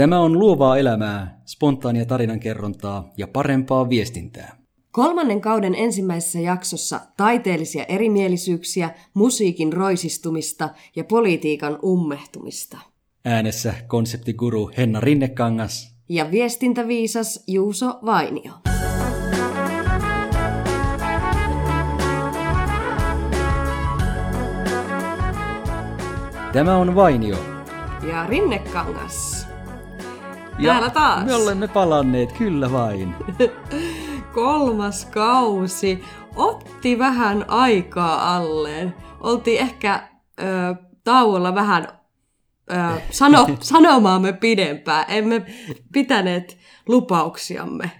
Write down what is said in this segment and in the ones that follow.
Tämä on luovaa elämää, spontaania tarinankerrontaa ja parempaa viestintää. Kolmannen kauden ensimmäisessä jaksossa taiteellisia erimielisyyksiä, musiikin roisistumista ja politiikan ummehtumista. Äänessä konseptiguru Henna Rinnekangas Ja viestintäviisas Juuso Vainio. Tämä on Vainio. Ja Rinnekangas. Ja Täällä taas. Me olemme palanneet, kyllä vain. Kolmas kausi otti vähän aikaa alleen. Oltiin ehkä ö, tauolla vähän ö, sano, sanomaamme pidempään. Emme pitäneet lupauksiamme.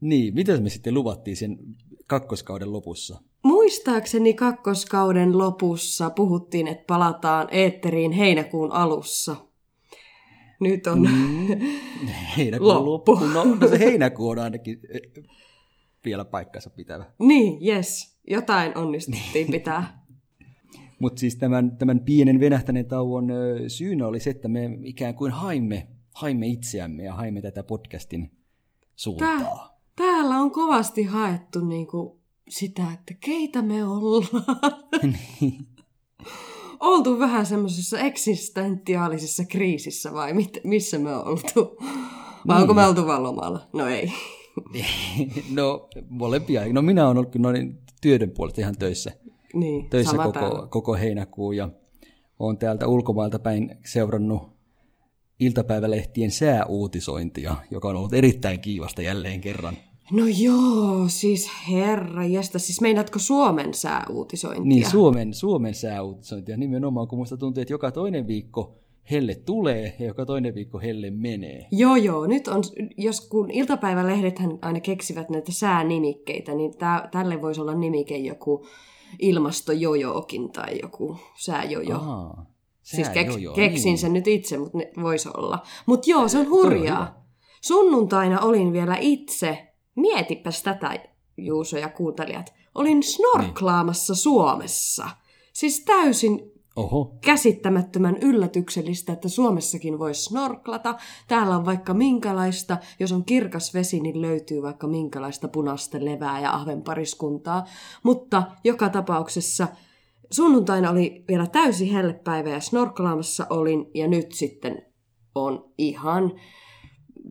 Niin, mitä me sitten luvattiin sen kakkoskauden lopussa? Muistaakseni kakkoskauden lopussa puhuttiin, että palataan eetteriin heinäkuun alussa. Nyt on mm. Heinäkuun Loppu. loppu. No, no se heinäkuu on ainakin eh, vielä paikkansa pitävä. niin, yes, jotain onnistuttiin pitää. Mutta siis tämän, tämän pienen venähtäneen tauon syynä oli se, että me ikään kuin haimme, haimme itseämme ja haimme tätä podcastin suuntaa. Tää, täällä on kovasti haettu niinku sitä, että keitä me ollaan. Niin. Oltu vähän semmoisessa eksistentiaalisessa kriisissä vai mit, missä me on oltu? Vai Niin. onko me oltu vaan lomalla? No ei. no molempia. No minä olen ollut kyllä noin työden puolesta ihan töissä, Niin, töissä sama koko, täällä. koko heinäkuun ja olen täältä ulkomailta päin seurannut iltapäivälehtien sääuutisointia, joka on ollut erittäin kiivasta jälleen kerran. No joo, siis herra jästä. Siis meinaatko Suomen sääuutisointia? Niin, Suomen, Suomen sääuutisointia nimenomaan, kun musta tuntuu, että joka toinen viikko helle tulee ja joka toinen viikko helle menee. Joo, joo. Nyt on, jos kun iltapäivälehdethän aina keksivät näitä säänimikkeitä, niin tää, tälle voisi olla nimike joku ilmastojojookin tai joku sääjojo. Ahaa. siis keks, joo, joo, keksin niin. sen nyt itse, mutta ne voisi olla. Mutta joo, se on hurjaa. Sunnuntaina olin vielä itse, mietipäs tätä Juuso ja kuuntelijat, olin snorklaamassa Suomessa. Siis täysin Oho, käsittämättömän yllätyksellistä, että Suomessakin voi snorklata. Täällä on vaikka minkälaista, jos on kirkas vesi, niin löytyy vaikka minkälaista punaista levää ja ahvenpariskuntaa. Mutta joka tapauksessa sunnuntaina oli vielä täysi hellepäivä ja snorklaamassa olin ja nyt sitten on ihan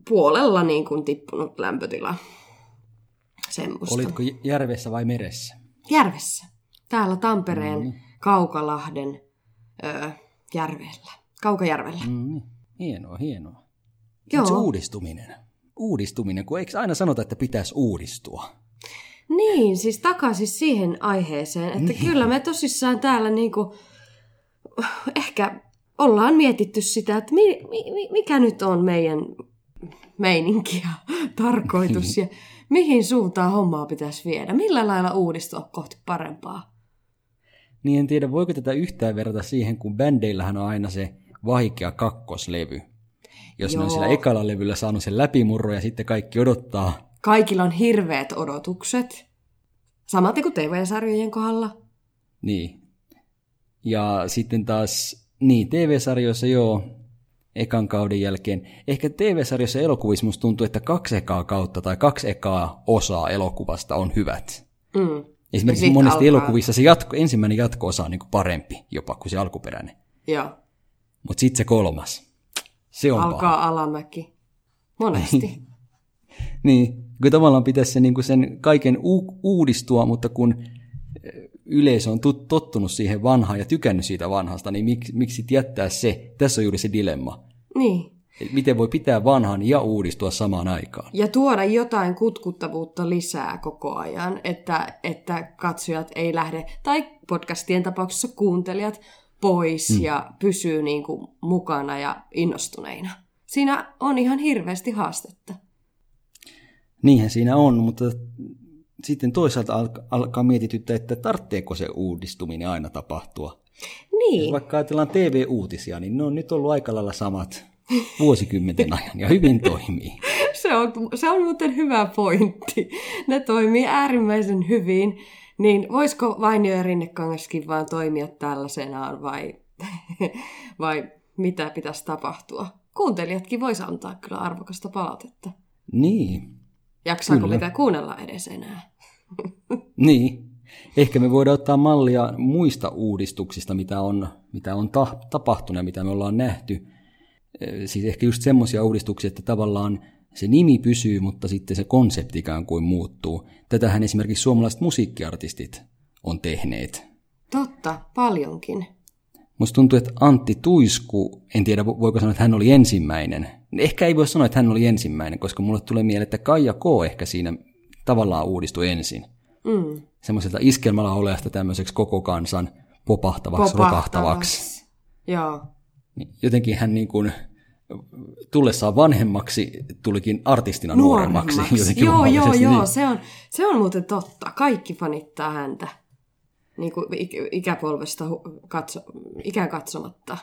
puolella niin kuin tippunut lämpötila. Semmoista. olitko järvessä vai meressä? Järvessä. Täällä Tampereen Mm. Kaukalahden öö, järvellä. Kaukajärvellä. Mm, hienoa, hienoa. Joo. Se uudistuminen. Uudistuminen, kun eikö aina sanota, että pitäisi uudistua? Niin, siis takaisin siihen aiheeseen, että Niin. kyllä me tosissaan täällä niinku, ehkä ollaan mietitty sitä, että mi, mi, mikä nyt on meidän meininki ja tarkoitus ja mihin suuntaan hommaa pitäisi viedä. Millä lailla uudistua kohti parempaa? Niin en tiedä, voiko tätä yhtään verrata siihen, kun bändeillähän on aina se vaikea kakkoslevy. Jos ne on Joo. sillä ekalla levyllä saanut sen läpimurro ja sitten kaikki odottaa. Kaikilla on hirveät odotukset. Samaten kuin TV-sarjojen kohdalla. Niin. Ja sitten taas, niin TV-sarjoissa joo, ekan kauden jälkeen. Ehkä TV-sarjoissa ja elokuvissa musta tuntuu, että kaksi ekaa kautta tai kaksi ekaa osaa elokuvasta on hyvät. Mm. Esimerkiksi sit monesti alkaa- elokuvissa se jatko, ensimmäinen jatko-osa on niin parempi jopa kuin se alkuperäinen. Joo, Mutta sitten se kolmas, se on alkaa paha. alamäki. Monesti. Niin, kun tavallaan pitäisi se, niin sen kaiken u- uudistua, mutta kun yleisö on tottunut siihen vanhaan ja tykännyt siitä vanhasta, niin miksi, miksi jättää se? Tässä on juuri se dilemma. niin. Et miten voi pitää vanhan ja uudistua samaan aikaan? Ja tuoda jotain kutkuttavuutta lisää koko ajan, että, että katsojat ei lähde, tai podcastien tapauksessa kuuntelijat, pois mm. ja pysyy niin kuin mukana ja innostuneina. Siinä on ihan hirveästi haastetta. Niinhän siinä on, mutta sitten toisaalta al- alkaa mietityttää, että tarvitseeko se uudistuminen aina tapahtua. Niin, Vaikka ajatellaan TV-uutisia, niin ne on nyt ollut aika lailla samat vuosikymmenten ajan ja hyvin toimii. se on, se on muuten hyvä pointti. Ne toimii äärimmäisen hyvin. Niin voisiko Vainio ja Rinnekangaskin vaan toimia tällaisenaan vai, vai mitä pitäisi tapahtua? kuuntelijatkin vois antaa kyllä arvokasta palautetta. Niin, Jaksaako Kyllä. mitä kuunnella edes enää? niin. Ehkä me voidaan ottaa mallia muista uudistuksista, mitä on, mitä on ta- tapahtunut ja mitä me ollaan nähty. Siis ehkä just semmoisia uudistuksia, että tavallaan se nimi pysyy, mutta sitten se konsepti ikään kuin muuttuu. Tätähän esimerkiksi suomalaiset musiikkiartistit on tehneet. Totta, paljonkin. Musta tuntuu, että Antti Tuisku, en tiedä vo- voiko sanoa, että hän oli ensimmäinen. Ehkä ei voi sanoa, että hän oli ensimmäinen, koska mulle tulee mieleen, että Kaija K. ehkä siinä tavallaan uudistui ensin. Mm. Semmoiselta iskelmälaulajasta tämmöiseksi koko kansan popahtavaksi, rokahtavaksi. Joo. Niin Jotenkin hän niin kuin tullessaan vanhemmaksi tulikin artistina nuoremmaksi. Jotenkin Joo, joo, luonnollisesti, joo, niin. se on, se on muuten totta. Kaikki fanittaa häntä. Niin kuin ik- ikäpolvesta katso, ikään katsomatta.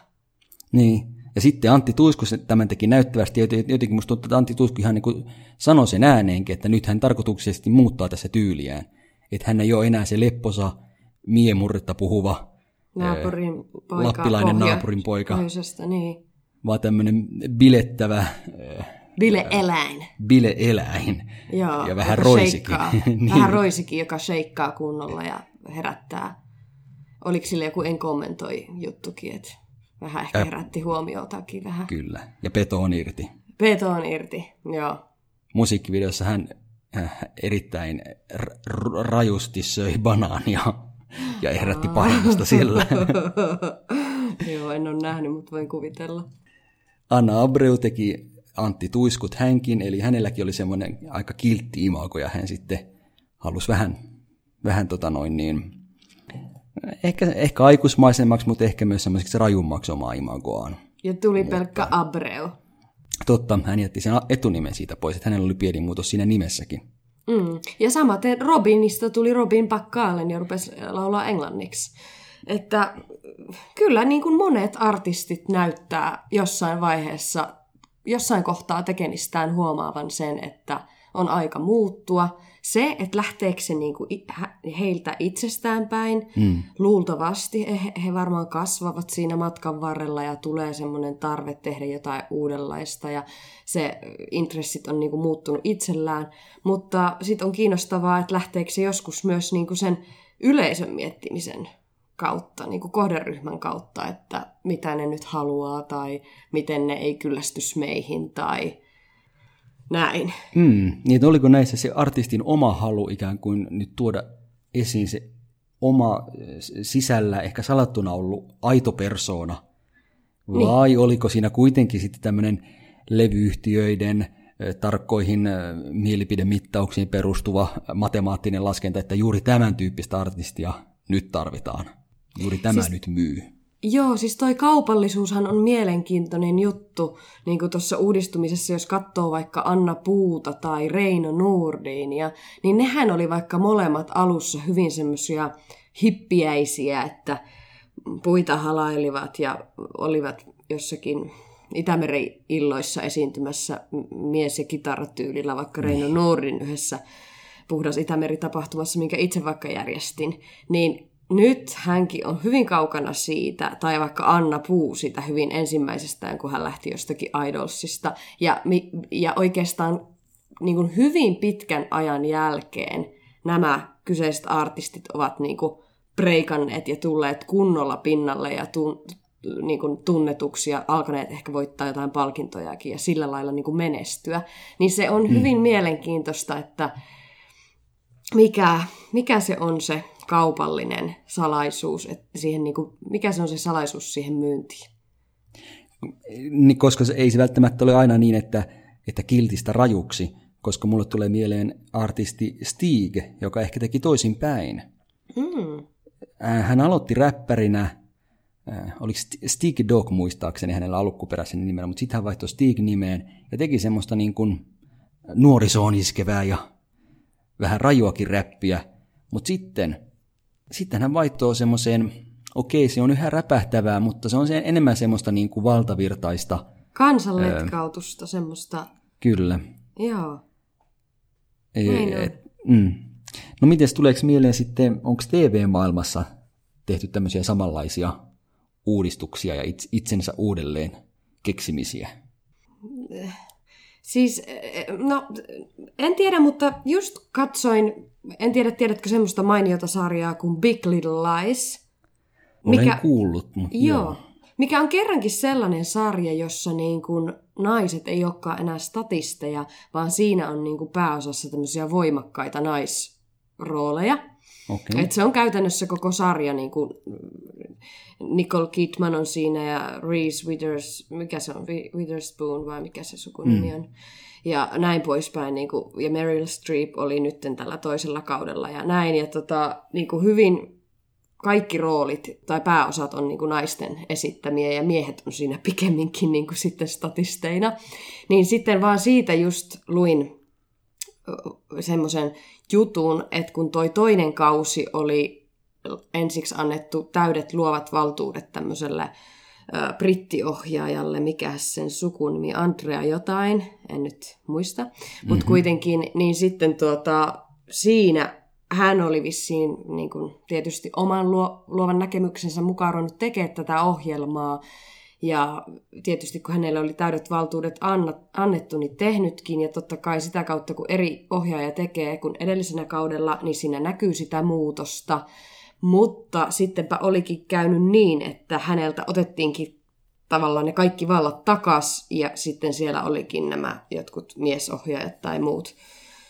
Niin. Ja sitten Antti Tuisku tämän teki näyttävästi, joten- jotenkin musta tuntuu, että Antti Tuisku ihan niin kuin sanoi sen ääneenkin, että nyt hän tarkoituksellisesti muuttaa tässä tyyliään. Että hän ei ole enää se lepposa, miemurretta puhuva, Naapurin poika. lappilainen pohja- naapurin poika. pohjoisesta, niin. vaan tämmöinen bilettävä Bile-eläin. bile-eläin. Joo, ja vähän roisikin. Niin. Vähän roisikin, joka sheikkaa kunnolla ja herättää. Oliko sille joku en kommentoi juttukin, että vähän ehkä herätti huomiotakin vähän. Kyllä. Ja peto on irti. Peto on irti, joo. Musiikkivideossa hän äh, erittäin r- r- rajusti söi banaania ja herätti pahennusta sillä. joo, en ole nähnyt, mutta voin kuvitella. Anna Abreu teki Antti Tuiskut hänkin, eli hänelläkin oli semmoinen aika kiltti imago, ja hän sitten halusi vähän, vähän tota noin niin, ehkä, ehkä aikuismaisemmaksi, mutta ehkä myös semmoiseksi rajummaksi omaa imagoaan. Ja tuli pelkkä Abreu. Totta, hän jätti sen etunimen siitä pois, että hänellä oli pieni muutos siinä nimessäkin. Mm. Ja samaten Robinista tuli Robin Pakkaalen ja rupesi laulaa englanniksi. Että kyllä niin kuin monet artistit näyttää jossain vaiheessa, jossain kohtaa tekemistään huomaavan sen, että on aika muuttua. Se, että lähteekö se niin hä- heiltä itsestään päin, mm. luultavasti he, he varmaan kasvavat siinä matkan varrella ja tulee semmoinen tarve tehdä jotain uudenlaista ja se intressit on niin kuin muuttunut itsellään. Mutta sitten on kiinnostavaa, että lähteekö se joskus myös niin kuin sen yleisön miettimisen kautta, niin kuin kohderyhmän kautta, että mitä ne nyt haluaa tai miten ne ei kyllästys meihin tai näin. Mm, niin oliko näissä se artistin oma halu ikään kuin nyt tuoda esiin se oma sisällä ehkä salattuna ollut aito persoona, vai niin. oliko siinä kuitenkin sitten tämmöinen levyyhtiöiden tarkkoihin mielipidemittauksiin perustuva matemaattinen laskenta, että juuri tämän tyyppistä artistia nyt tarvitaan. Juuri tämä siis... nyt myy. Joo, siis toi kaupallisuushan on mielenkiintoinen juttu, niin kuin tuossa uudistumisessa, jos katsoo vaikka Anna Puuta tai Reino Nordinia, niin nehän oli vaikka molemmat alussa hyvin semmoisia hippiäisiä, että puita halailivat ja olivat jossakin Itämeri-illoissa esiintymässä mies- ja kitaratyylillä, vaikka Reino Nordin yhdessä puhdas Itämeri-tapahtumassa, minkä itse vaikka järjestin, niin nyt hänkin on hyvin kaukana siitä, tai vaikka Anna Puu siitä hyvin ensimmäisestään, kun hän lähti jostakin Idolsista. Ja, ja oikeastaan niin kuin hyvin pitkän ajan jälkeen nämä kyseiset artistit ovat niin kuin preikanneet ja tulleet kunnolla pinnalle ja tun- niin kuin tunnetuksi ja alkaneet ehkä voittaa jotain palkintojakin ja sillä lailla niin kuin menestyä. Niin se on hyvin mielenkiintoista, että mikä, mikä se on se kaupallinen salaisuus, että siihen niin kuin, mikä se on se salaisuus siihen myyntiin? Niin, koska se ei se välttämättä ole aina niin, että, että kiltistä rajuksi, koska mulle tulee mieleen artisti Stig, joka ehkä teki toisin päin. Mm. Hän aloitti räppärinä, äh, oliko St- Stig Dog muistaakseni hänellä alkuperäisen nimellä, mutta sitten hän vaihtoi Stig-nimeen ja teki semmoista niin kuin nuorisoon iskevää ja vähän rajuakin räppiä, mutta sitten, sitten hän vaihtoi semmoiseen, okei se on yhä räpähtävää, mutta se on se enemmän semmoista niin kuin valtavirtaista, Kansanletkautusta, semmoista, kyllä. joo. E- et, mm. No miten tuleeko mieleen sitten, onko TV-maailmassa tehty tämmöisiä samanlaisia uudistuksia ja its- itsensä uudelleen keksimisiä? Siis, eh, no, en tiedä, mutta just katsoin, en tiedä, tiedätkö semmoista mainiota sarjaa kuin Big Little Lies? Olen mikä, kuullut, mutta joo. joo. Mikä on kerrankin sellainen sarja, jossa niin kuin naiset ei olekaan enää statisteja, vaan siinä on niin kuin pääosassa tämmöisiä voimakkaita naisrooleja. Okay. Et se on käytännössä koko sarja, niin kuin Nicole Kidman on siinä ja Reese Withers, mikä se on, Witherspoon vai mikä se sukunimi mm. on. Ja näin poispäin. Niin kuin, ja Meryl Streep oli nyt tällä toisella kaudella ja näin. Ja tota, niin kuin hyvin kaikki roolit tai pääosat on niin kuin naisten esittämiä ja miehet on siinä pikemminkin niin kuin sitten statisteina. Niin sitten vaan siitä just luin semmoisen jutun, että kun toi toinen kausi oli ensiksi annettu täydet luovat valtuudet tämmöiselle ö, brittiohjaajalle, mikä sen sukunimi, Andrea jotain, en nyt muista, mm-hmm. mutta kuitenkin, niin sitten tuota, siinä hän oli vissiin niin kuin, tietysti oman luo, luovan näkemyksensä mukaan ruvennut tekemään tätä ohjelmaa, ja tietysti kun hänelle oli täydet valtuudet annettu, niin tehnytkin. Ja totta kai sitä kautta, kun eri ohjaaja tekee kun edellisenä kaudella, niin siinä näkyy sitä muutosta. Mutta sittenpä olikin käynyt niin, että häneltä otettiinkin tavallaan ne kaikki vallat takas ja sitten siellä olikin nämä jotkut miesohjaajat tai muut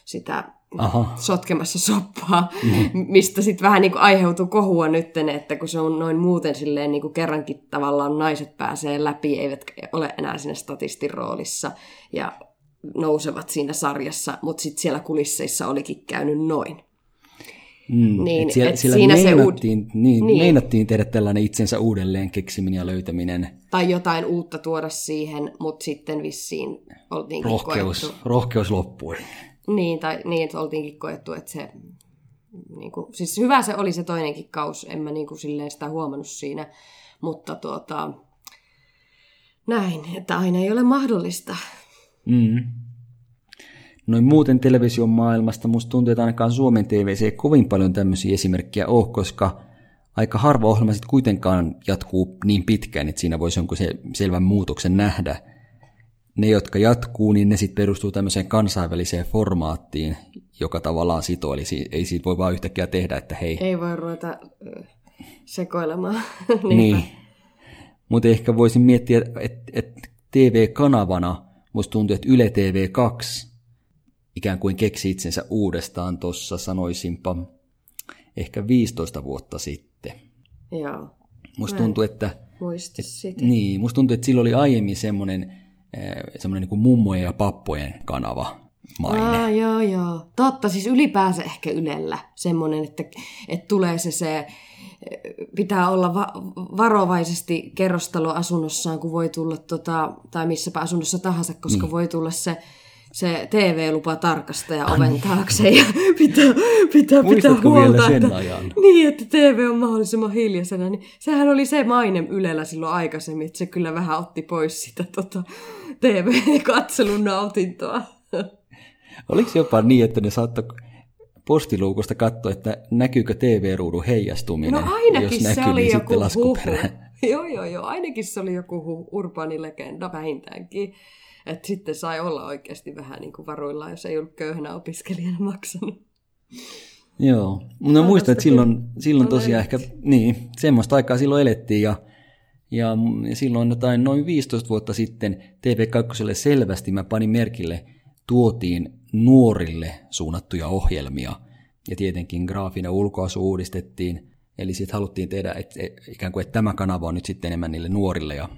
sitä Aha. sotkemassa soppaa, mm. mistä sitten vähän niin kuin aiheutuu kohua nyt, että kun se on noin muuten silleen niin kuin kerrankin tavallaan naiset pääsee läpi, eivät ole enää siinä statistin roolissa ja nousevat siinä sarjassa, mutta sitten siellä kulisseissa olikin käynyt noin. Mm, niin, et siellä, et siellä siinä meinattiin, se uud... niin, niin. meinattiin tehdä tällainen itsensä uudelleen keksiminen ja löytäminen. Tai jotain uutta tuoda siihen, mutta sitten vissiin oltiin rohkeus, koettu. rohkeus loppui. Niin, tai niin, että oltiinkin koettu, että se... Niin kuin, siis hyvä se oli se toinenkin kaus, en mä niin kuin, silleen sitä huomannut siinä, mutta tuota, näin, että aina ei ole mahdollista. Mm. Noin muuten television maailmasta musta tuntuu, että ainakaan Suomen TVC ei kovin paljon tämmöisiä esimerkkejä ole, koska aika harva ohjelma sitten kuitenkaan jatkuu niin pitkään, että siinä voisi jonkun se selvän muutoksen nähdä. Ne, jotka jatkuu, niin ne sitten perustuu tämmöiseen kansainväliseen formaattiin, joka tavallaan sitoo, eli ei siitä voi vaan yhtäkkiä tehdä, että hei. Ei voi ruveta sekoilemaan. niin. Mutta ehkä voisin miettiä, että et TV-kanavana musta tuntuu, että Yle TV 2 ikään kuin keksi itsensä uudestaan tuossa, sanoisinpa, ehkä 15 vuotta sitten. Joo. Musta tuntuu, että... Muista sitä. Niin, musta tuntuu, että sillä oli aiemmin semmoinen, semmoinen niin kuin mummojen ja pappojen kanava maine. Aa, joo, joo. Totta, siis ylipäänsä ehkä Ylellä semmoinen, että, että tulee se, se eh, pitää olla va- varovaisesti kerrostaloasunnossaan, kun voi tulla, tota, tai missäpä asunnossa tahansa, koska niin. voi tulla se se TV-lupa tarkastaja oven niin. taakse ja pitää, pitää, pitää huolta. sen että, ajan? Niin, että TV on mahdollisimman hiljaisena. Niin sehän oli se maine Ylellä silloin aikaisemmin, että se kyllä vähän otti pois sitä tota, TV-katselun nautintoa. Oliko jopa niin, että ne saattoi postiluukusta katsoa, että näkyykö TV-ruudun heijastuminen, no ainakin jos se näkyy, oli niin joku sitten huhu. Joo, joo, joo. Ainakin se oli joku hu- urbaani legenda vähintäänkin. Että sitten sai olla oikeasti vähän niin kuin varuillaan, jos ei ollut köyhänä opiskelijana maksanut. Joo, no muistan, että silloin, silloin tosiaan ehkä, niin, semmoista aikaa silloin elettiin ja, ja silloin jotain noin 15 vuotta sitten TV2 selvästi mä panin merkille, tuotiin nuorille suunnattuja ohjelmia. Ja tietenkin graafinen ulkoasu uudistettiin, eli sitten haluttiin tehdä että, ikään kuin, että tämä kanava on nyt sitten enemmän niille nuorille ja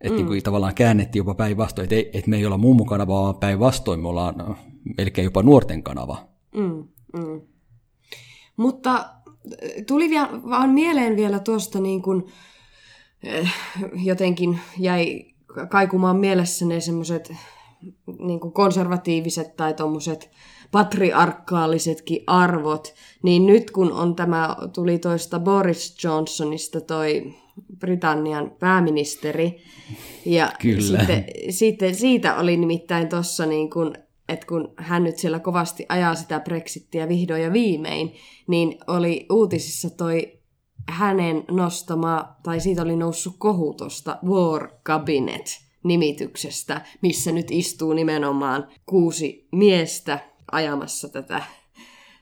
että mm. niin tavallaan käännettiin jopa päinvastoin, että, että me ei olla mummukanava, vaan päinvastoin me ollaan no, melkein jopa nuorten kanava. Mm, mm. Mutta äh, tuli vielä, vaan mieleen vielä tuosta niin kuin, eh, jotenkin jäi kaikumaan mielessäni semmoiset niin konservatiiviset tai tuommoiset patriarkaalisetkin arvot, niin nyt kun on tämä, tuli toista Boris Johnsonista toi Britannian pääministeri. Ja Kyllä. Sitten, sitten siitä oli nimittäin tuossa niin kun, että kun hän nyt siellä kovasti ajaa sitä Brexittiä vihdoin ja viimein, niin oli uutisissa toi hänen nostama, tai siitä oli noussut kohu tuosta War Cabinet nimityksestä, missä nyt istuu nimenomaan kuusi miestä ajamassa tätä,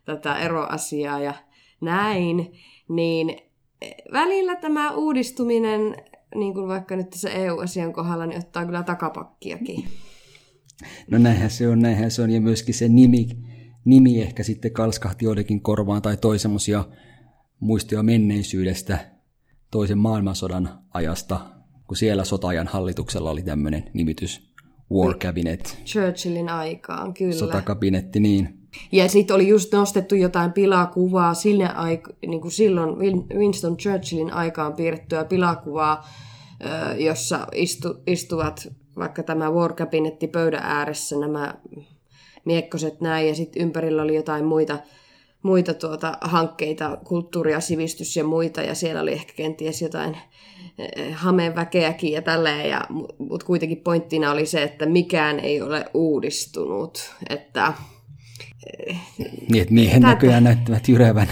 tätä eroasiaa ja näin, niin välillä tämä uudistuminen, niin kuin vaikka nyt tässä EU-asian kohdalla, niin ottaa kyllä takapakkiakin. No näinhän se on, näinhän se on, ja myöskin se nimi, nimi ehkä sitten kalskahti joidenkin korvaan tai toi semmoisia muistia menneisyydestä toisen maailmansodan ajasta, kun siellä sotajan hallituksella oli tämmöinen nimitys War Cabinet. Churchillin aikaan, kyllä. Sotakabinetti, niin. Ja sitten oli just nostettu jotain pilakuvaa, sille aik- niin kuin silloin Winston Churchillin aikaan piirrettyä pilakuvaa, jossa istu, istuvat vaikka tämä War Cabinetti pöydän ääressä nämä miekkoset näin, ja sitten ympärillä oli jotain muita, muita tuota, hankkeita, kulttuuri ja sivistys ja muita, ja siellä oli ehkä kenties jotain eh, hameenväkeäkin ja tälleen, ja, mutta kuitenkin pointtina oli se, että mikään ei ole uudistunut, että niin, että miehen tätä... näköjään näyttävät jyrevän.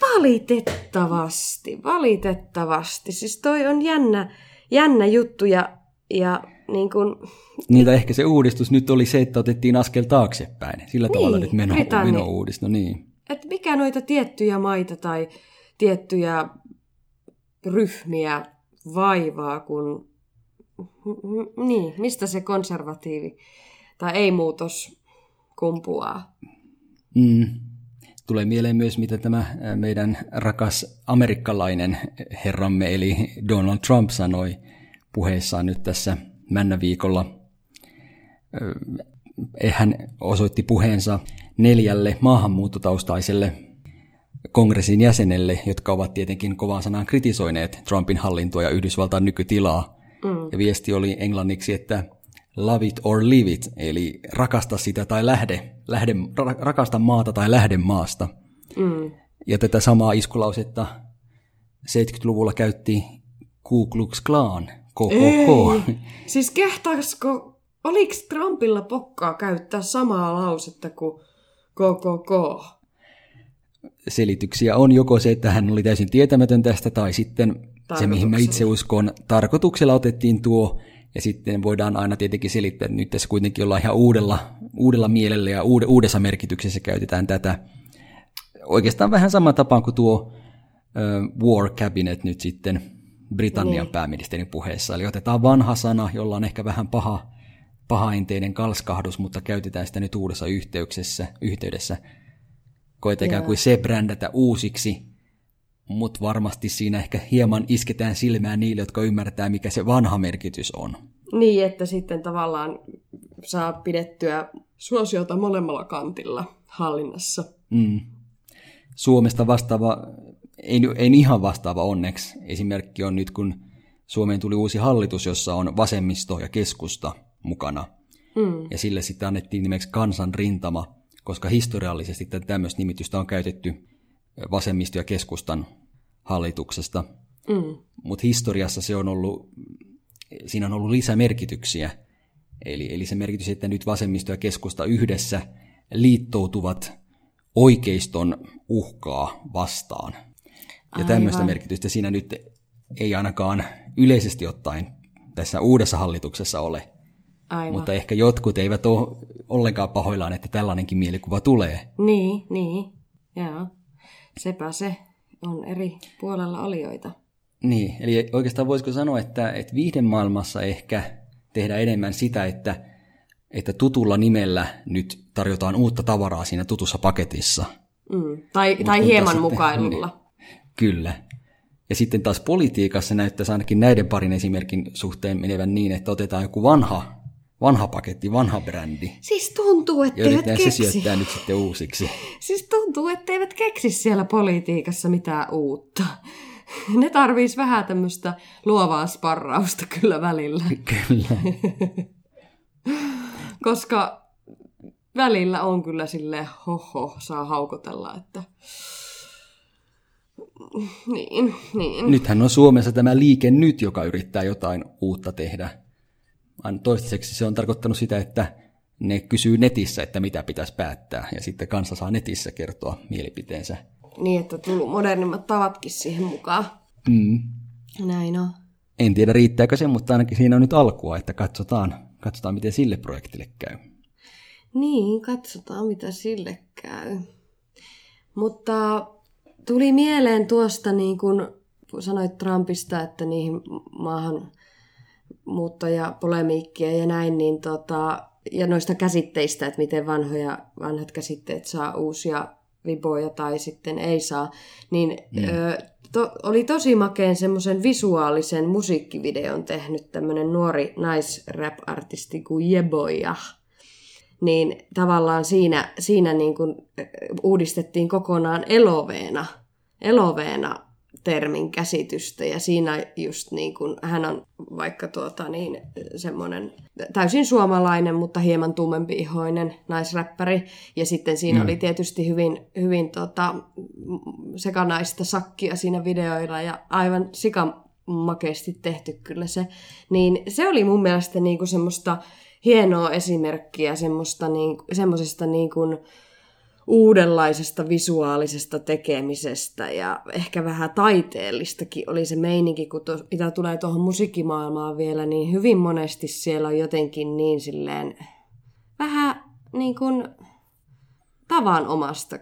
Valitettavasti, valitettavasti. Siis toi on jännä, jännä juttu ja, ja niin kun... Niitä ehkä se uudistus nyt oli se, että otettiin askel taaksepäin. Sillä niin, tavalla nyt meno, meno uudistus. No niin. Et mikä noita tiettyjä maita tai tiettyjä ryhmiä vaivaa, kun... Niin, mistä se konservatiivi tai ei-muutos kumpuaa? Mm. Tulee mieleen myös, mitä tämä meidän rakas amerikkalainen herramme, eli Donald Trump sanoi puheessaan nyt tässä männäviikolla. Hän osoitti puheensa neljälle maahanmuuttotaustaiselle kongressin jäsenelle, jotka ovat tietenkin kovaan sanaan kritisoineet Trumpin hallintoa ja Yhdysvaltain nykytilaa. Mm. Ja viesti oli englanniksi, että love it or leave it, eli rakasta sitä tai lähde, lähde rakasta maata tai lähde maasta. Mm. Ja tätä samaa iskulausetta 70-luvulla käytti Ku Klux Klan, KKK. Ei. Siis kehtaisko, oliko Trumpilla pokkaa käyttää samaa lausetta kuin KKK? Selityksiä on joko se, että hän oli täysin tietämätön tästä, tai sitten se, mihin mä itse uskon, tarkoituksella otettiin tuo, ja sitten voidaan aina tietenkin selittää, että nyt tässä kuitenkin ollaan ihan uudella, uudella mielellä ja uudessa merkityksessä käytetään tätä. Oikeastaan vähän sama tapaan kuin tuo uh, War Cabinet nyt sitten Britannian niin. pääministerin puheessa. Eli otetaan vanha sana, jolla on ehkä vähän paha, pahainteinen kalskahdus, mutta käytetään sitä nyt uudessa yhteyksessä, yhteydessä. Koetaan ikään kuin se brändätä uusiksi, mutta varmasti siinä ehkä hieman isketään silmään niille, jotka ymmärtää, mikä se vanha merkitys on. Niin, että sitten tavallaan saa pidettyä suosiota molemmalla kantilla hallinnassa. Mm. Suomesta vastaava ei, ei ihan vastaava onneksi. Esimerkki on nyt, kun Suomeen tuli uusi hallitus, jossa on vasemmisto ja keskusta mukana. Mm. Ja sille sitten annettiin nimeksi kansan rintama, koska historiallisesti tämmöistä nimitystä on käytetty vasemmisto ja keskustan hallituksesta. Mm. Mutta historiassa se on ollut, siinä on ollut lisämerkityksiä. Eli, eli se merkitys, että nyt vasemmisto ja keskusta yhdessä liittoutuvat oikeiston uhkaa vastaan. Ja tämmöistä merkitystä siinä nyt ei ainakaan yleisesti ottaen tässä uudessa hallituksessa ole. Aivan. Mutta ehkä jotkut eivät ole ollenkaan pahoillaan, että tällainenkin mielikuva tulee. Niin, niin. Joo. Sepä se on eri puolella olijoita. Niin, eli oikeastaan voisiko sanoa, että, että maailmassa ehkä tehdään enemmän sitä, että, että tutulla nimellä nyt tarjotaan uutta tavaraa siinä tutussa paketissa. Mm. Tai, tai hieman sitten, mukailulla. Niin, Kyllä. Ja sitten taas politiikassa näyttäisi ainakin näiden parin esimerkin suhteen menevän niin, että otetaan joku vanha, vanha paketti, vanha brändi. Siis tuntuu, että eivät keksi. se syöttää nyt sitten uusiksi. Siis tuntuu, että eivät keksi siellä politiikassa mitään uutta. Ne tarvitsisi vähän tämmöistä luovaa sparrausta kyllä välillä. Kyllä. Koska välillä on kyllä sille hoho, saa haukotella, että niin, niin. Nythän on Suomessa tämä liike nyt, joka yrittää jotain uutta tehdä. Aina toistaiseksi se on tarkoittanut sitä, että ne kysyy netissä, että mitä pitäisi päättää, ja sitten kansa saa netissä kertoa mielipiteensä. Niin, että tullut modernimmat tavatkin siihen mukaan. Mm. Näin on. en tiedä riittääkö se, mutta ainakin siinä on nyt alkua, että katsotaan, katsotaan miten sille projektille käy. Niin, katsotaan mitä sille käy. Mutta tuli mieleen tuosta, niin kuin sanoit Trumpista, että niihin maahan polemiikkia ja näin, niin tota, ja noista käsitteistä, että miten vanhoja, vanhat käsitteet saa uusia viboja tai sitten ei saa, niin mm. ö, to, oli tosi makeen semmoisen visuaalisen musiikkivideon tehnyt tämmöinen nuori naisrap-artisti kuin Jeboja. Niin tavallaan siinä, siinä niin kuin uudistettiin kokonaan eloveena, eloveena termin käsitystä ja siinä just niin kuin, hän on vaikka tuota niin semmoinen täysin suomalainen, mutta hieman tummempi ihoinen naisräppäri ja sitten siinä mm. oli tietysti hyvin, hyvin tota, sekanaista sakkia siinä videoilla ja aivan sikamakeasti tehty kyllä se, niin se oli mun mielestä niin kuin semmoista hienoa esimerkkiä semmoista, niin, semmoisesta niin kuin, uudenlaisesta visuaalisesta tekemisestä ja ehkä vähän taiteellistakin oli se meininki, kun to, mitä tulee tuohon musiikkimaailmaan vielä, niin hyvin monesti siellä on jotenkin niin silleen vähän niin kuin tavanomasta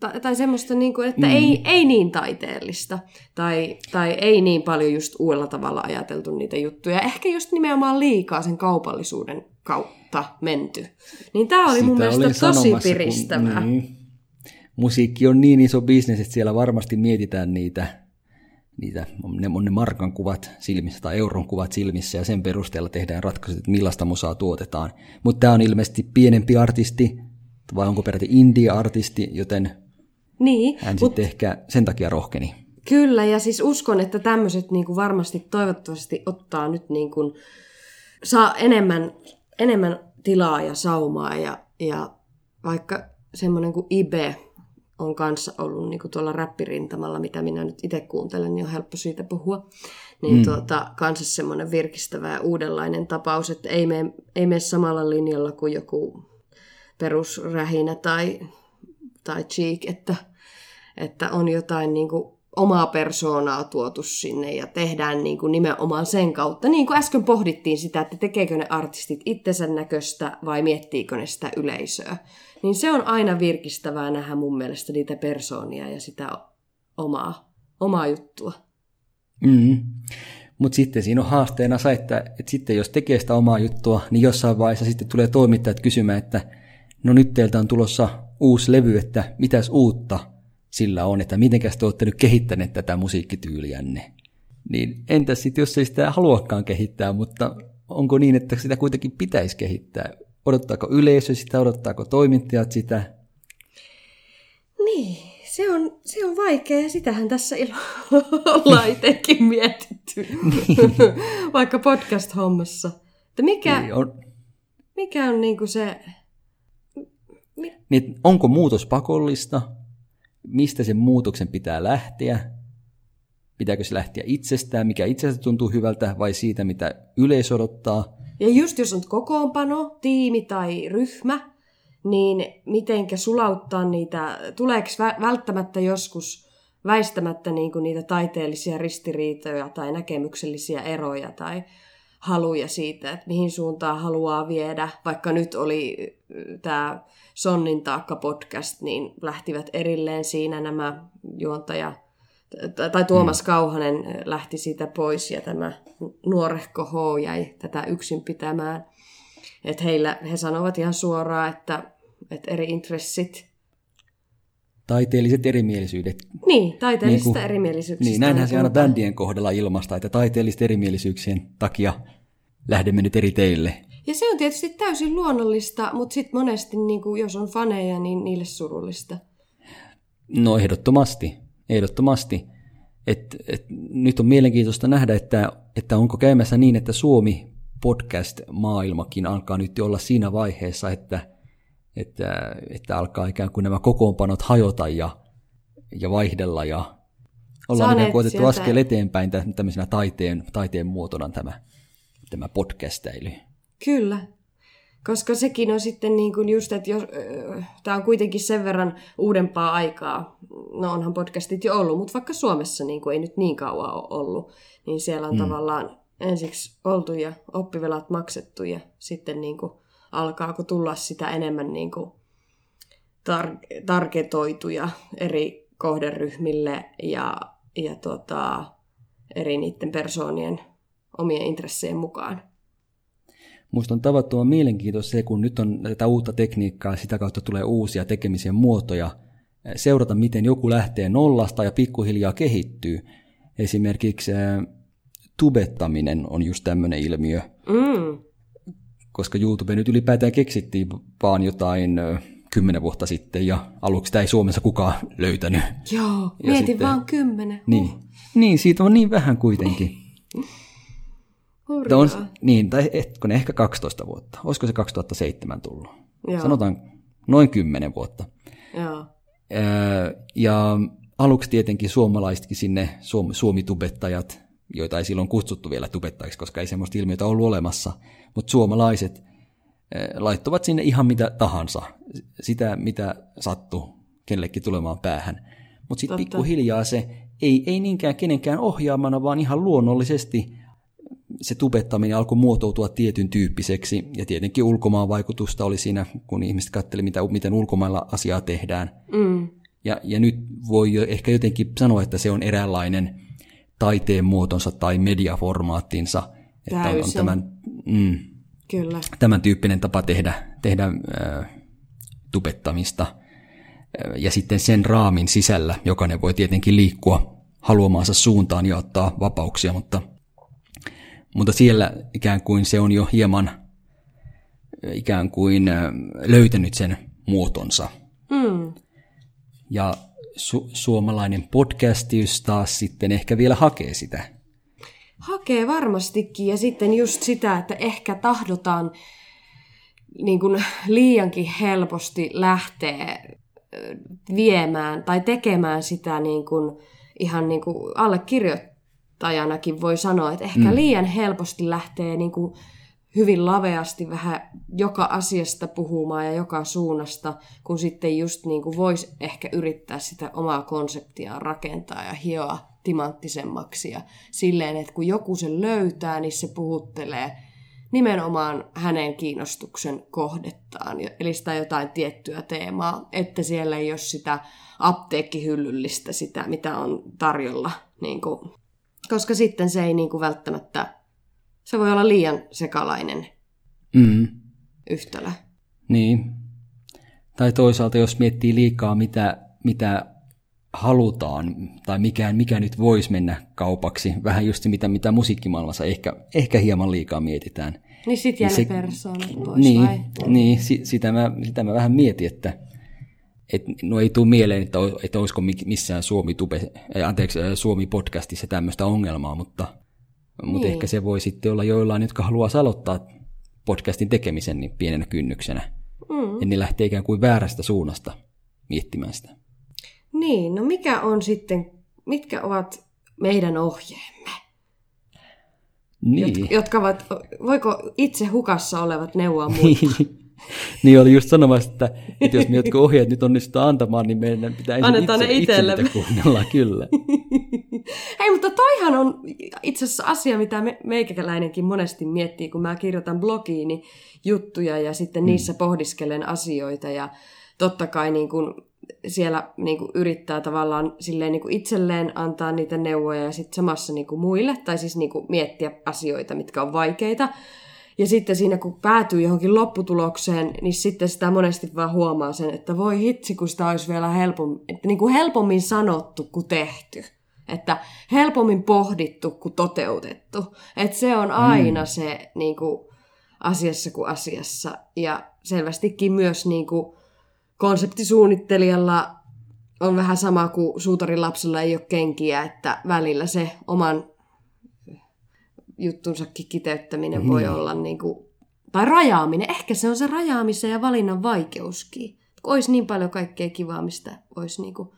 tai, tai semmoista, niin kuin, että mm. ei, ei niin taiteellista tai, tai ei niin paljon just uudella tavalla ajateltu niitä juttuja. Ehkä just nimenomaan liikaa sen kaupallisuuden kautta menty. Niin tämä oli Sitä mun mielestä tosi piristävää. Kun, niin. Musiikki on niin iso bisnes, että siellä varmasti mietitään niitä, niitä ne, on ne markan kuvat silmissä tai euron kuvat silmissä ja sen perusteella tehdään ratkaisut, että millaista musaa tuotetaan. Mutta tämä on ilmeisesti pienempi artisti, vai onko peräti indie-artisti, joten niin, hän mut... sitten ehkä sen takia rohkeni. Kyllä, ja siis uskon, että tämmöiset niin varmasti toivottavasti ottaa nyt niin kuin, saa enemmän, enemmän tilaa ja saumaa, ja, ja vaikka semmoinen kuin Ibe on kanssa ollut niin kuin tuolla räppirintamalla, mitä minä nyt itse kuuntelen, niin on helppo siitä puhua. Niin mm. tuota, kanssa semmoinen virkistävä ja uudenlainen tapaus, että ei mene, ei mene samalla linjalla kuin joku perusrähinä tai, tai cheek, että, että on jotain niin kuin omaa persoonaa tuotu sinne ja tehdään niin kuin nimenomaan sen kautta. Niin kuin äsken pohdittiin sitä, että tekeekö ne artistit itsensä näköistä vai miettiikö ne sitä yleisöä. Niin se on aina virkistävää nähdä mun mielestä niitä persoonia ja sitä omaa, omaa juttua. Mm. Mutta sitten siinä on haasteena se, että, että sitten jos tekee sitä omaa juttua, niin jossain vaiheessa sitten tulee toimittajat kysymään, että no nyt teiltä on tulossa uusi levy, että mitäs uutta sillä on, että mitenkäs te olette nyt kehittäneet tätä musiikkityyliänne. Niin entäs sitten, jos ei sitä haluakaan kehittää, mutta onko niin, että sitä kuitenkin pitäisi kehittää? Odottaako yleisö sitä, odottaako toimittajat sitä? Niin, se on, se on vaikea ja sitähän tässä ollaan itsekin mietitty, niin. vaikka podcast-hommassa. Että mikä, niin on. mikä on niinku se... Niin, onko muutos pakollista? Mistä sen muutoksen pitää lähteä? Pitääkö se lähteä itsestään, mikä itsestä tuntuu hyvältä, vai siitä, mitä yleisö odottaa? Ja just jos on kokoonpano, tiimi tai ryhmä, niin mitenkä sulauttaa niitä, tuleeko välttämättä joskus väistämättä niin kuin niitä taiteellisia ristiriitoja tai näkemyksellisiä eroja tai haluja siitä, että mihin suuntaan haluaa viedä. Vaikka nyt oli tämä Sonnin taakka podcast, niin lähtivät erilleen siinä nämä juontaja tai Tuomas mm. Kauhanen lähti siitä pois ja tämä nuorehko H jäi tätä yksin pitämään. Että heillä, he sanovat ihan suoraan, että, että eri intressit. Taiteelliset erimielisyydet. Niin, taiteellisista niin kuin, erimielisyyksistä. Niin, näinhän se aina bändien kohdalla ilmasta, että taiteellisten erimielisyyksien takia lähdemme nyt eri teille. Ja se on tietysti täysin luonnollista, mutta sitten monesti, niin kuin, jos on faneja, niin niille surullista. No ehdottomasti, ehdottomasti. Et, et, nyt on mielenkiintoista nähdä, että, että onko käymässä niin, että Suomi podcast-maailmakin alkaa nyt olla siinä vaiheessa, että, että, että alkaa ikään kuin nämä kokoonpanot hajota ja, ja vaihdella ja ollaan ikään kuin otettu askel eteenpäin tämmöisenä taiteen, taiteen muotona tämä, tämä podcastaily. Kyllä. Koska sekin on sitten niin kuin just, että jos, tämä on kuitenkin sen verran uudempaa aikaa, no onhan podcastit jo ollut, mutta vaikka Suomessa niin kuin ei nyt niin kauan ole ollut, niin siellä on mm. tavallaan ensiksi oltu ja oppivelat maksettu ja sitten niin kuin alkaako tulla sitä enemmän niin kuin tar- targetoituja eri kohderyhmille ja, ja tota, eri niiden persoonien omien intressien mukaan. Minusta on tavattoman mielenkiintoista se, kun nyt on tätä uutta tekniikkaa, sitä kautta tulee uusia tekemisen muotoja, seurata miten joku lähtee nollasta ja pikkuhiljaa kehittyy. Esimerkiksi tubettaminen on just tämmöinen ilmiö. Mm. Koska YouTube nyt ylipäätään keksittiin vaan jotain kymmenen vuotta sitten ja aluksi sitä ei Suomessa kukaan löytänyt. Joo, ja mietin sitten, vaan kymmenen. Niin, uh. niin, siitä on niin vähän kuitenkin. On, niin, tai etkone, ehkä 12 vuotta. Olisiko se 2007 tullut? Joo. Sanotaan noin 10 vuotta. Joo. Ja aluksi tietenkin suomalaisetkin sinne suom- suomitubettajat, joita ei silloin kutsuttu vielä tubettajiksi, koska ei semmoista ilmiötä ollut olemassa, mutta suomalaiset laittovat sinne ihan mitä tahansa, sitä mitä sattuu kenellekin tulemaan päähän. Mutta sitten pikkuhiljaa se ei, ei niinkään kenenkään ohjaamana, vaan ihan luonnollisesti se tubettaminen alkoi muotoutua tietyn tyyppiseksi, ja tietenkin ulkomaan vaikutusta oli siinä, kun ihmiset katseli, mitä, miten ulkomailla asiaa tehdään. Mm. Ja, ja nyt voi jo ehkä jotenkin sanoa, että se on eräänlainen taiteen muotonsa tai mediaformaattinsa, että on, on tämän, mm, Kyllä. tämän tyyppinen tapa tehdä, tehdä äh, tubettamista. Ja sitten sen raamin sisällä jokainen voi tietenkin liikkua haluamaansa suuntaan ja ottaa vapauksia, mutta mutta siellä ikään kuin se on jo hieman ikään kuin löytänyt sen muotonsa. Mm. Ja su- suomalainen podcastius taas sitten ehkä vielä hakee sitä. Hakee varmastikin ja sitten just sitä, että ehkä tahdotaan niin kuin liiankin helposti lähteä viemään tai tekemään sitä niin kuin, ihan niin kuin allekirjoittaa opettajanakin voi sanoa, että ehkä mm. liian helposti lähtee niin kuin hyvin laveasti vähän joka asiasta puhumaan ja joka suunnasta, kun sitten just niin kuin voisi ehkä yrittää sitä omaa konseptiaan rakentaa ja hioa timanttisemmaksi ja silleen, että kun joku sen löytää, niin se puhuttelee nimenomaan hänen kiinnostuksen kohdettaan, eli sitä jotain tiettyä teemaa, että siellä ei ole sitä apteekkihyllyllistä, sitä mitä on tarjolla niin kuin koska sitten se ei niin kuin välttämättä, se voi olla liian sekalainen mm. yhtälö. Niin. Tai toisaalta, jos miettii liikaa, mitä, mitä halutaan, tai mikä, mikä nyt voisi mennä kaupaksi, vähän just mitä, mitä musiikkimaailmassa ehkä, ehkä hieman liikaa mietitään. Niin sitten jää niin se, persoonat pois, niin, vai? Niin, sitä mä, sitä mä vähän mietin, että et, no ei tule mieleen, että, että olisiko missään Suomi, tube, anteeksi, Suomi-podcastissa tämmöistä ongelmaa, mutta, niin. mutta ehkä se voi sitten olla joillain, jotka haluaa aloittaa podcastin tekemisen niin pienenä kynnyksenä. Mm. Ja ne lähtee ikään kuin väärästä suunnasta miettimään sitä. Niin, no mikä on sitten, mitkä ovat meidän ohjeemme? Niin. jotka ovat, voiko itse hukassa olevat neuvoa muita? niin oli just sanomassa, että, että jos me jotkut ohjeet nyt onnistutaan antamaan, niin meidän pitää ensin Annetaan itse, ne itselle. itse kuunnella, kyllä. Hei, mutta toihan on itse asiassa asia, mitä me, meikäläinenkin monesti miettii, kun mä kirjoitan blogiini juttuja ja sitten mm. niissä pohdiskelen asioita ja totta kai niin kuin siellä niin kuin yrittää tavallaan silleen niin kuin itselleen antaa niitä neuvoja ja sitten samassa niin kuin muille, tai siis niin kuin miettiä asioita, mitkä on vaikeita. Ja sitten siinä, kun päätyy johonkin lopputulokseen, niin sitten sitä monesti vaan huomaa sen, että voi hitsi, kun sitä olisi vielä helpommin, että niin kuin helpommin sanottu kuin tehty. Että helpommin pohdittu kuin toteutettu. Että se on aina mm. se niin kuin, asiassa kuin asiassa. Ja selvästikin myös niin kuin, konseptisuunnittelijalla on vähän sama kuin suutarin lapsella ei ole kenkiä, että välillä se oman juttunsakin kiteyttäminen voi mm. olla niin kuin, tai rajaaminen. Ehkä se on se rajaamisen ja valinnan vaikeuskin. Kun olisi niin paljon kaikkea kivaa, mistä voisi niin kuin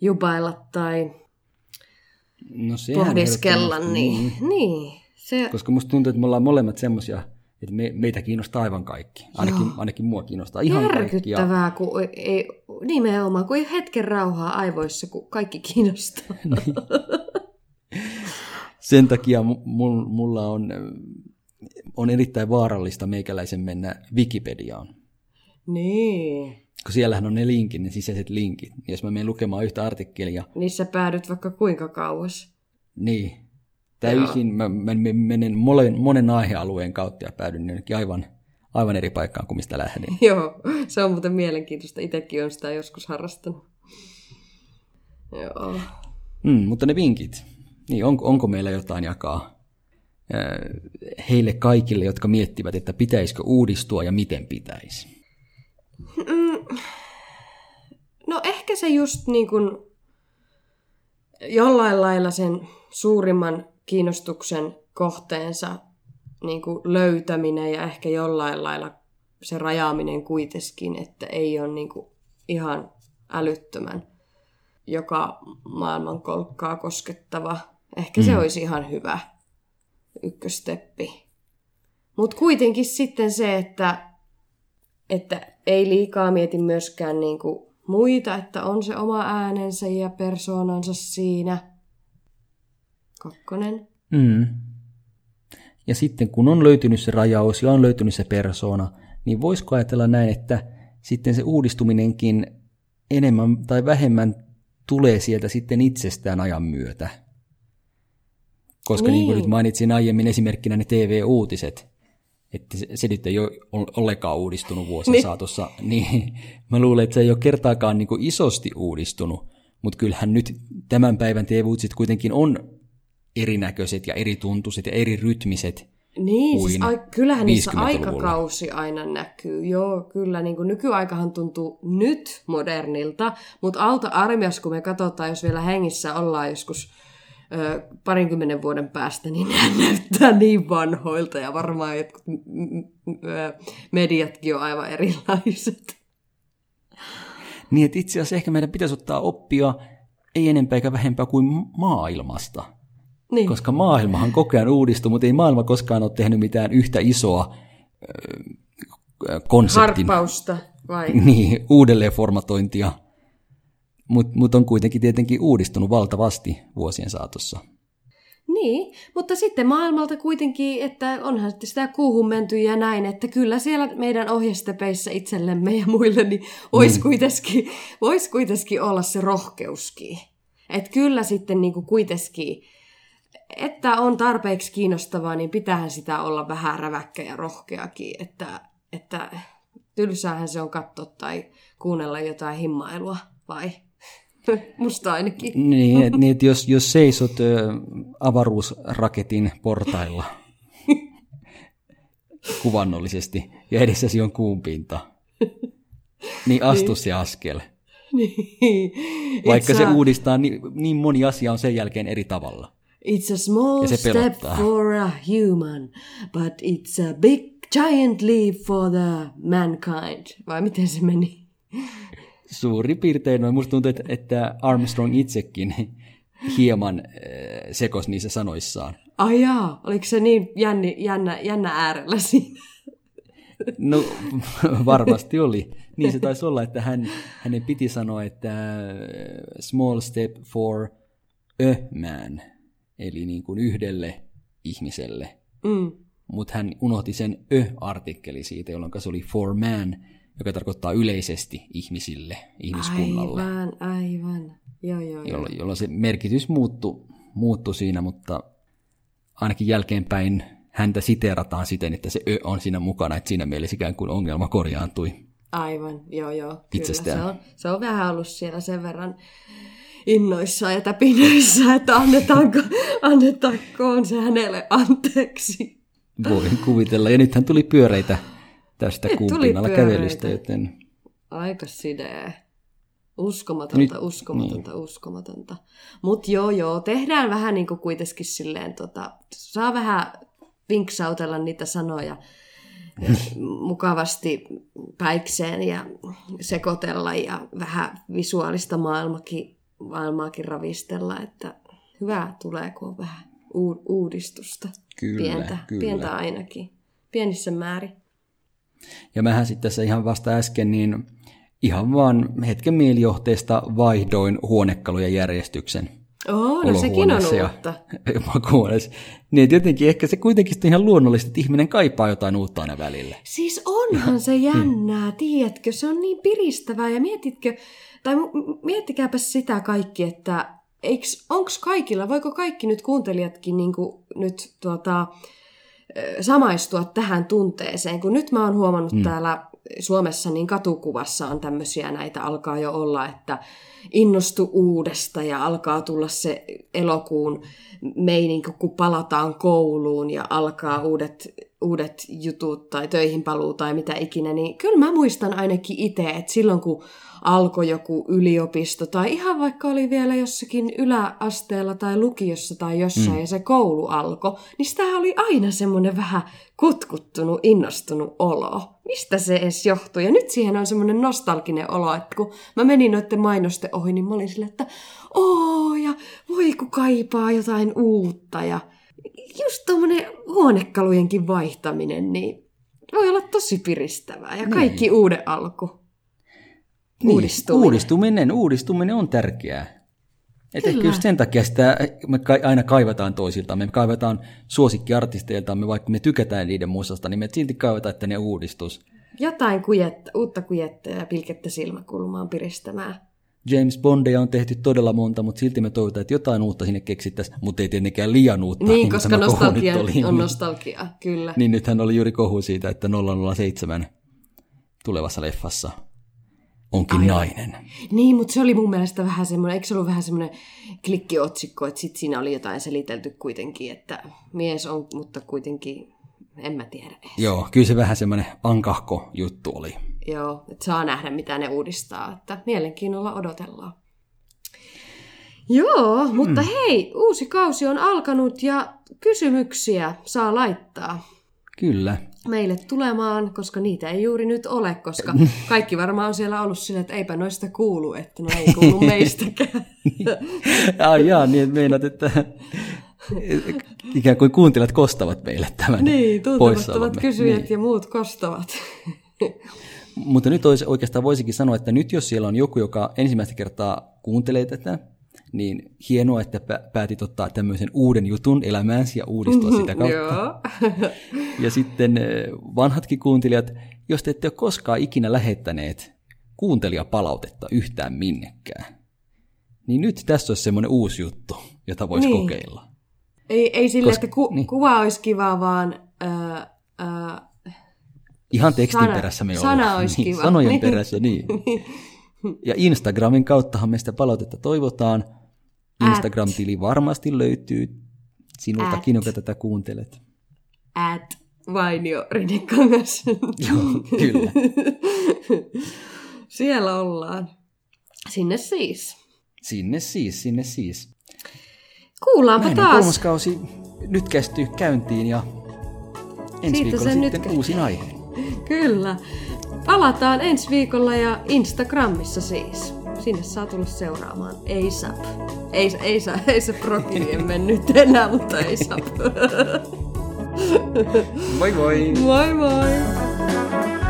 jubailla tai no, pohdiskella. Niin, niin. niin se... Koska musta tuntuu, että me ollaan molemmat semmoisia, että me, meitä kiinnostaa aivan kaikki. Ainakin, ainakin mua kiinnostaa ihan kaikki. Järkyttävää, kun ei, nimenomaan, kun ei hetken rauhaa aivoissa, kun kaikki kiinnostaa. sen takia mu- mul- mulla on, on erittäin vaarallista meikäläisen mennä Wikipediaan. niin. Kun siellähän on ne linkit, ne sisäiset linkit. Jos mä menen lukemaan yhtä artikkelia, Niissä päädyt vaikka kuinka kauas. niin täysin mä, mä mä menen monen, monen aihealueen kautta ja päädyn jonnekin aivan, aivan eri paikkaan kuin mistä lähdin. Joo, se on muuten mielenkiintoista. Itsekin on sitä joskus harrastanut. Joo. Mm, mutta ne vinkit, niin on, onko meillä jotain jakaa heille kaikille, jotka miettivät, että pitäisikö uudistua ja miten pitäisi? No ehkä se just niin kuin jollain lailla sen suurimman kiinnostuksen kohteensa niin kuin löytäminen ja ehkä jollain lailla se rajaaminen kuitenkin, että ei ole niin kuin ihan älyttömän joka maailmankolkkaa koskettava. Ehkä se olisi ihan hyvä ykkösteppi. Mutta kuitenkin sitten se, että, että ei liikaa mieti myöskään niinku muita, että on se oma äänensä ja persoonansa siinä. Kakkonen. Mm. Ja sitten kun on löytynyt se rajaus ja on löytynyt se persoona, niin voisiko ajatella näin, että sitten se uudistuminenkin enemmän tai vähemmän tulee sieltä sitten itsestään ajan myötä? Koska niin, niin kuin Niin. nyt mainitsin aiemmin esimerkkinä ne TV-uutiset, että se, se nyt ei ole ol- ollenkaan uudistunut vuosien niin. Niin. saatossa, niin mä luulen, että se ei ole kertaakaan niin kuin isosti uudistunut, mutta kyllähän nyt tämän päivän TV-uutiset kuitenkin on erinäköiset ja eri tuntuiset ja eri rytmiset. Niin, kuin siis ai, kyllähän niissä 50-luvulla. aikakausi aina näkyy. Joo, kyllä. Niin kuin nykyaikahan tuntuu nyt modernilta, mutta auta armias, kun me katsotaan, jos vielä hengissä ollaan joskus ö, parinkymmenen vuoden päästä, niin ne näyttää niin vanhoilta ja varmaan jotkut mediatkin on aivan erilaiset. Niin, että itse asiassa ehkä meidän pitäisi ottaa oppia ei enempää eikä vähempää kuin maailmasta. Niin. Koska maailmahan koko ajan uudistuu, mutta ei maailma koskaan ole tehnyt mitään yhtä isoa ö, konseptin Harppausta, vai? niin, uudelleenformatointia, mutta mut on kuitenkin tietenkin uudistunut valtavasti vuosien saatossa. Niin, mutta sitten maailmalta kuitenkin, että onhan sitten sitä kuuhun menty ja näin, että kyllä siellä meidän ohjestepeissä itsellemme ja muille, niin voisi kuitenkin, vois kuitenkin olla se rohkeuskin. Että kyllä sitten niinku kuitenkin, että on tarpeeksi kiinnostavaa, niin pitäähän sitä olla vähän räväkkä ja rohkeakin, että, että tylsäähän se on katsoa tai kuunnella jotain himmailua, vai? Musta ainakin. Niin, et, niin että jos, jos seisot ö, avaruusraketin portailla kuvannollisesti ja edessäsi on kuun pinta, niin astu se askel. Niin. Vaikka Et se sä- uudistaa, niin, niin moni asia on sen jälkeen eri tavalla. It's a small step for a human, but it's a big giant leap for the mankind. Vai miten se meni? Suurin piirtein noin. Musta tuntuu, että, että Armstrong itsekin hieman äh, sekos niissä sanoissaan. Ai jaa, oliko se niin jänni, jännä, jännä äärellä siinä? No varmasti oli. Niin se taisi olla, että hän, hänen piti sanoa, että äh, small step for a man, eli niin kuin yhdelle ihmiselle. Mm. Mutta hän unohti sen ö-artikkeli siitä, jolloin se oli for man, joka tarkoittaa yleisesti ihmisille, ihmiskunnalle. Aivan, aivan. Joo, joo, joo. jolloin, jolloin se merkitys muuttui, muuttui siinä, mutta ainakin jälkeenpäin häntä siteerataan siten, että se ö on siinä mukana, että siinä mielessä ikään kuin ongelma korjaantui. Aivan, joo joo. Kyllä, Itsestään. se on, se on vähän ollut siellä sen verran innoissaan ja täpinöissä, että annetaanko, annetaankoon se hänelle anteeksi. Voin kuvitella. Ja nythän tuli pyöreitä tästä Nyt kävelystä, joten Aika sidee. Uskomatonta, Nyt- uskomatonta, niin. uskomatonta. Mutta joo, joo, tehdään vähän niin kuin kuitenkin silleen, tota, saa vähän vinksautella niitä sanoja mukavasti päikseen ja sekoitella ja vähän visuaalista maailmakin, maailmaakin ravistella, että hyvää tulee, kun on vähän uudistusta. Kyllä, pientä, kyllä. pientä ainakin. pienissä määrin. Ja mähän sitten tässä ihan vasta äsken, niin ihan vaan hetken mielijohteesta vaihdoin huonekalujen järjestyksen. Oh, no sekin on uutta. Makuuhuoneessa. Niin jotenkin ehkä se kuitenkin on ihan luonnollista, että ihminen kaipaa jotain uutta aina välillä. Siis onhan se jännää, tiedätkö? Se on niin piristävää ja mietitkö, tai miettikääpä sitä kaikki, että onko kaikilla, voiko kaikki nyt kuuntelijatkin niin kuin, nyt tuota, samaistua tähän tunteeseen, kun nyt mä oon huomannut mm. täällä Suomessa niin katukuvassa on tämmöisiä näitä alkaa jo olla, että innostu uudesta ja alkaa tulla se elokuun meininki, kun palataan kouluun ja alkaa uudet, uudet jutut tai töihin paluu tai mitä ikinä, niin kyllä mä muistan ainakin itse, että silloin kun alkoi joku yliopisto tai ihan vaikka oli vielä jossakin yläasteella tai lukiossa tai jossain mm. ja se koulu alkoi, niin sitä oli aina semmoinen vähän kutkuttunut, innostunut olo. Mistä se edes johtuu? Ja nyt siihen on semmoinen nostalginen olo, että kun mä menin noiden mainosten ohi, niin mä olin silleen, että oo ja voi kun kaipaa jotain uutta ja just tuommoinen huonekalujenkin vaihtaminen, niin voi olla tosi piristävää ja niin. kaikki uuden alku. Niin, uudistuminen. uudistuminen. Uudistuminen on tärkeää. Et ehkä just sen takia sitä me aina kaivataan toisilta. Me kaivataan suosikkiartisteiltamme, vaikka me tykätään niiden musasta, niin me silti kaivataan, että ne uudistus. Jotain kujetta, uutta kujetta ja pilkettä silmäkulmaan piristämään. James Bondia on tehty todella monta, mutta silti me toivotaan, että jotain uutta sinne keksittäisiin, mutta ei tietenkään liian uutta. Niin, niin koska nostalgia oli. on nostalgia, kyllä. Niin nythän oli juuri kohu siitä, että 007 tulevassa leffassa onkin Aivan. nainen. Niin, mutta se oli mun mielestä vähän semmoinen, eikö se ollut vähän semmoinen klikkiotsikko, että sitten siinä oli jotain selitelty kuitenkin, että mies on, mutta kuitenkin en mä tiedä. Joo, kyllä se vähän semmoinen ankahko juttu oli. Joo, että saa nähdä mitä ne uudistaa, että mielenkiinnolla odotellaan. Joo, mutta hmm. hei, uusi kausi on alkanut ja kysymyksiä saa laittaa. Kyllä meille tulemaan, koska niitä ei juuri nyt ole, koska kaikki varmaan on siellä ollut sillä, että eipä noista kuulu, että no ei kuulu meistäkään. Ai jaa, niin meinaat, että ikään kuin kuuntelijat kostavat meille tämän Niin, tuntemattomat kysyjät niin. ja muut kostavat. Mutta nyt olisi, oikeastaan voisikin sanoa, että nyt jos siellä on joku, joka ensimmäistä kertaa kuuntelee tätä, niin hienoa, että päätit ottaa tämmöisen uuden jutun elämäänsä ja uudistua sitä kautta. ja sitten eh, vanhatkin kuuntelijat, jos te ette ole koskaan ikinä lähettäneet kuuntelijapalautetta yhtään minnekään, niin nyt tässä olisi semmoinen uusi juttu, jota voisi niin. kokeilla. Ei, ei sille, Koska, että ku, niin. kuva olisi kiva, vaan... Äh, äh, Ihan tekstin sana, perässä me ollaan. Sana olisi niin, kiva. Sanojen niin. perässä, niin. Ja Instagramin kauttahan me sitä palautetta toivotaan. Instagram-tili varmasti löytyy sinultakin, joka tätä kuuntelet. At Vainio Rinekangas. Joo, kyllä. Siellä ollaan. Sinne siis. Sinne siis, sinne siis. Kuullaanpa Näin taas. kolmas kausi nyt kästyy käyntiin ja ensi Siitä viikolla sitten nyt... uusin aihe. Kyllä. Palataan ensi viikolla ja Instagramissa siis. Sinne saa tulla seuraamaan ASAP. Ei, ei, saa, ei se prokirien mennyt enää, mutta ASAP. moi moi! Moi moi!